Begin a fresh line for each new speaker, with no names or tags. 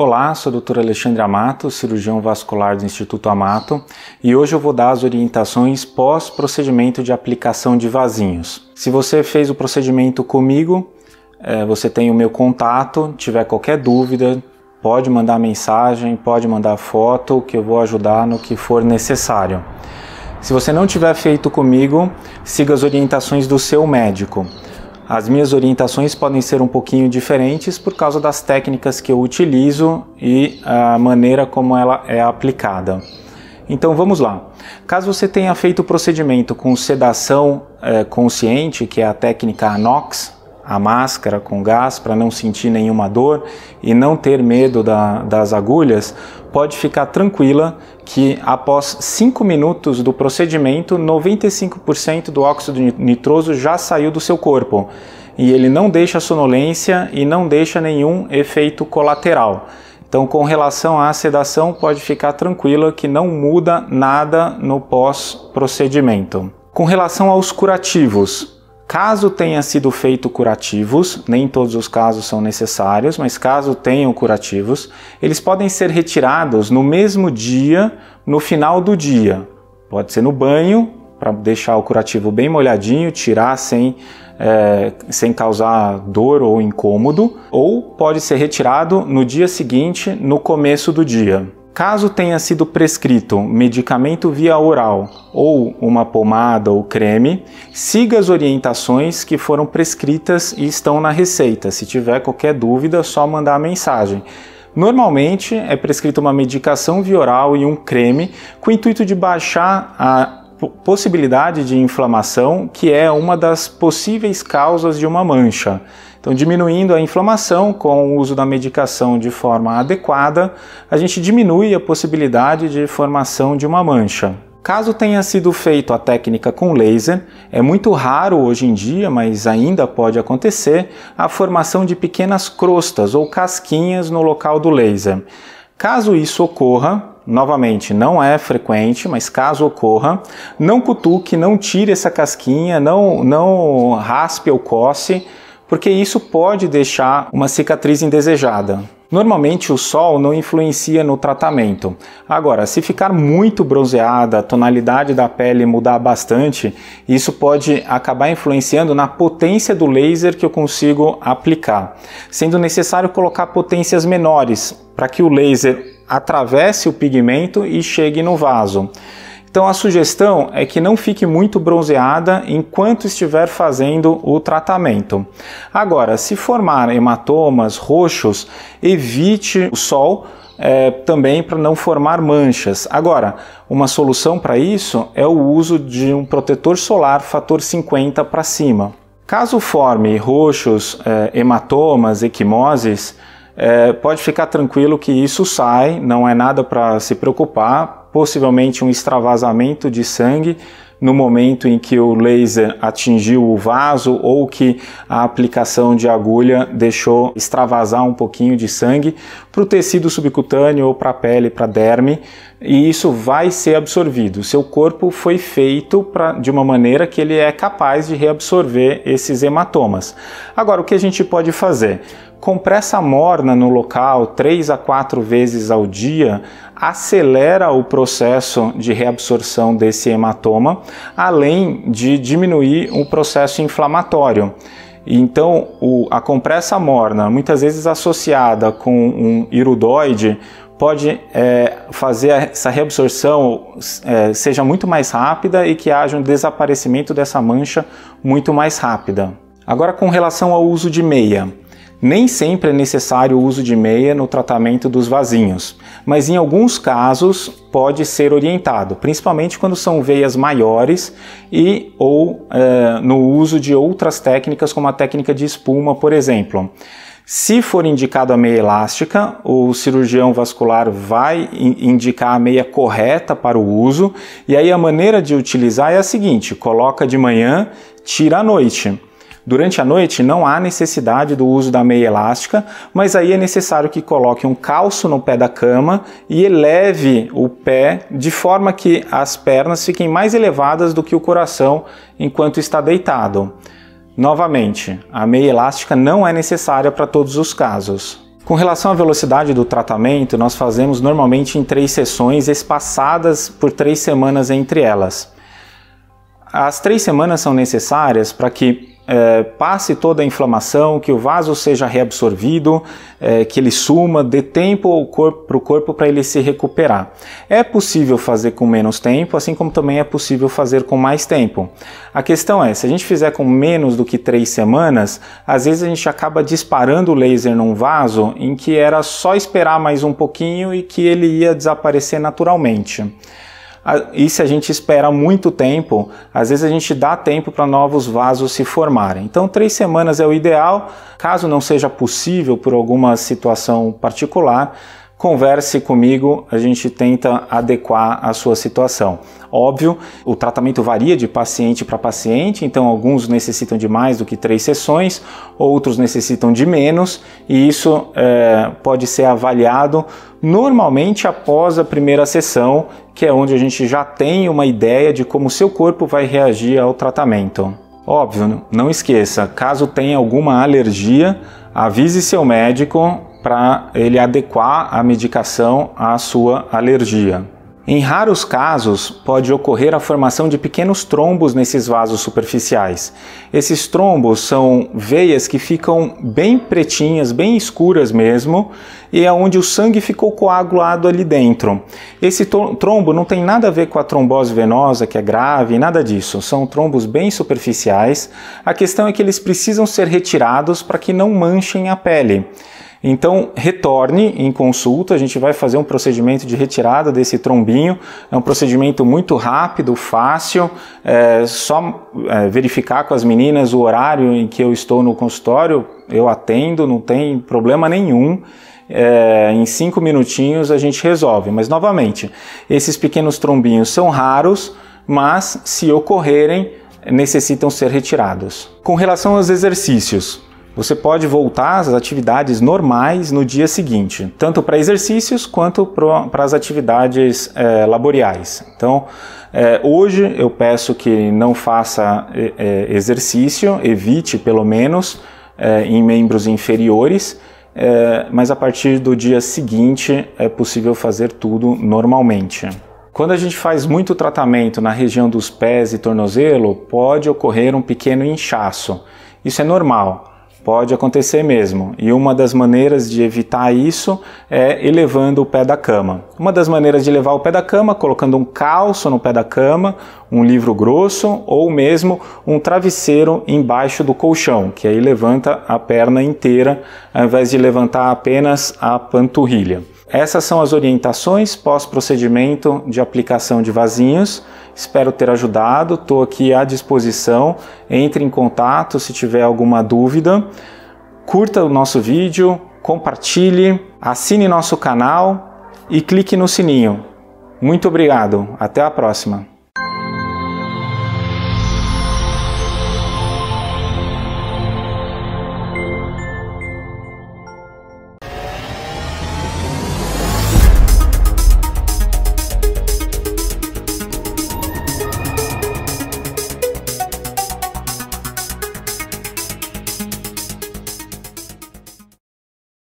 Olá, sou o Dr. Alexandre Amato, cirurgião vascular do Instituto Amato, e hoje eu vou dar as orientações pós-procedimento de aplicação de vasinhos. Se você fez o procedimento comigo, é, você tem o meu contato, tiver qualquer dúvida, pode mandar mensagem, pode mandar foto, que eu vou ajudar no que for necessário. Se você não tiver feito comigo, siga as orientações do seu médico. As minhas orientações podem ser um pouquinho diferentes por causa das técnicas que eu utilizo e a maneira como ela é aplicada. Então vamos lá. Caso você tenha feito o procedimento com sedação é, consciente, que é a técnica ANOX, a máscara com gás para não sentir nenhuma dor e não ter medo da, das agulhas, pode ficar tranquila que após 5 minutos do procedimento, 95% do óxido nitroso já saiu do seu corpo e ele não deixa sonolência e não deixa nenhum efeito colateral. Então, com relação à sedação, pode ficar tranquila que não muda nada no pós-procedimento. Com relação aos curativos, Caso tenha sido feito curativos, nem todos os casos são necessários, mas caso tenham curativos, eles podem ser retirados no mesmo dia, no final do dia. Pode ser no banho, para deixar o curativo bem molhadinho, tirar sem, é, sem causar dor ou incômodo, ou pode ser retirado no dia seguinte, no começo do dia. Caso tenha sido prescrito medicamento via oral ou uma pomada ou creme, siga as orientações que foram prescritas e estão na receita. Se tiver qualquer dúvida, é só mandar a mensagem. Normalmente é prescrita uma medicação via oral e um creme com o intuito de baixar a possibilidade de inflamação, que é uma das possíveis causas de uma mancha. Então, diminuindo a inflamação com o uso da medicação de forma adequada, a gente diminui a possibilidade de formação de uma mancha. Caso tenha sido feito a técnica com laser, é muito raro hoje em dia, mas ainda pode acontecer, a formação de pequenas crostas ou casquinhas no local do laser. Caso isso ocorra, novamente não é frequente, mas caso ocorra, não cutuque, não tire essa casquinha, não, não raspe ou coce, porque isso pode deixar uma cicatriz indesejada. Normalmente o sol não influencia no tratamento. Agora, se ficar muito bronzeada, a tonalidade da pele mudar bastante, isso pode acabar influenciando na potência do laser que eu consigo aplicar, sendo necessário colocar potências menores para que o laser atravesse o pigmento e chegue no vaso. Então a sugestão é que não fique muito bronzeada enquanto estiver fazendo o tratamento. Agora, se formar hematomas roxos, evite o sol é, também para não formar manchas. Agora, uma solução para isso é o uso de um protetor solar fator 50 para cima. Caso forme roxos, é, hematomas, equimoses, é, pode ficar tranquilo que isso sai, não é nada para se preocupar, possivelmente um extravasamento de sangue no momento em que o laser atingiu o vaso ou que a aplicação de agulha deixou extravasar um pouquinho de sangue para o tecido subcutâneo ou para a pele, para a derme, e isso vai ser absorvido. Seu corpo foi feito pra, de uma maneira que ele é capaz de reabsorver esses hematomas. Agora, o que a gente pode fazer? Compressa morna no local três a quatro vezes ao dia acelera o processo de reabsorção desse hematoma, além de diminuir o processo inflamatório. Então, o, a compressa morna, muitas vezes associada com um iridoide, pode é, fazer essa reabsorção é, seja muito mais rápida e que haja um desaparecimento dessa mancha muito mais rápida. Agora, com relação ao uso de meia. Nem sempre é necessário o uso de meia no tratamento dos vasinhos, mas em alguns casos pode ser orientado, principalmente quando são veias maiores e ou é, no uso de outras técnicas, como a técnica de espuma, por exemplo. Se for indicado a meia elástica, o cirurgião vascular vai indicar a meia correta para o uso, e aí a maneira de utilizar é a seguinte: coloca de manhã, tira à noite. Durante a noite não há necessidade do uso da meia elástica, mas aí é necessário que coloque um calço no pé da cama e eleve o pé de forma que as pernas fiquem mais elevadas do que o coração enquanto está deitado. Novamente, a meia elástica não é necessária para todos os casos. Com relação à velocidade do tratamento, nós fazemos normalmente em três sessões espaçadas por três semanas entre elas. As três semanas são necessárias para que é, passe toda a inflamação, que o vaso seja reabsorvido, é, que ele suma, dê tempo para o corpo para ele se recuperar. É possível fazer com menos tempo, assim como também é possível fazer com mais tempo. A questão é, se a gente fizer com menos do que três semanas, às vezes a gente acaba disparando o laser num vaso em que era só esperar mais um pouquinho e que ele ia desaparecer naturalmente. E se a gente espera muito tempo, às vezes a gente dá tempo para novos vasos se formarem. Então, três semanas é o ideal. Caso não seja possível por alguma situação particular, converse comigo, a gente tenta adequar a sua situação. Óbvio, o tratamento varia de paciente para paciente, então alguns necessitam de mais do que três sessões, outros necessitam de menos, e isso é, pode ser avaliado normalmente após a primeira sessão, que é onde a gente já tem uma ideia de como seu corpo vai reagir ao tratamento. Óbvio, não esqueça, caso tenha alguma alergia, avise seu médico para ele adequar a medicação à sua alergia. Em raros casos, pode ocorrer a formação de pequenos trombos nesses vasos superficiais. Esses trombos são veias que ficam bem pretinhas, bem escuras mesmo, e é onde o sangue ficou coagulado ali dentro. Esse trombo não tem nada a ver com a trombose venosa, que é grave, nada disso. São trombos bem superficiais. A questão é que eles precisam ser retirados para que não manchem a pele. Então, retorne em consulta, a gente vai fazer um procedimento de retirada desse trombinho. É um procedimento muito rápido, fácil, é só é, verificar com as meninas o horário em que eu estou no consultório, eu atendo, não tem problema nenhum. É, em cinco minutinhos a gente resolve. Mas, novamente, esses pequenos trombinhos são raros, mas se ocorrerem, necessitam ser retirados. Com relação aos exercícios, você pode voltar às atividades normais no dia seguinte, tanto para exercícios quanto para as atividades é, laboriais. Então, é, hoje eu peço que não faça é, exercício, evite pelo menos em membros inferiores, mas a partir do dia seguinte é possível fazer tudo normalmente. Quando a gente faz muito tratamento na região dos pés e tornozelo, pode ocorrer um pequeno inchaço. Isso é normal. Pode acontecer mesmo, e uma das maneiras de evitar isso é elevando o pé da cama. Uma das maneiras de levar o pé da cama, colocando um calço no pé da cama, um livro grosso ou mesmo um travesseiro embaixo do colchão, que aí levanta a perna inteira ao invés de levantar apenas a panturrilha. Essas são as orientações pós-procedimento de aplicação de vasinhos. Espero ter ajudado, estou aqui à disposição. Entre em contato se tiver alguma dúvida. Curta o nosso vídeo, compartilhe, assine nosso canal e clique no sininho. Muito obrigado, até a próxima.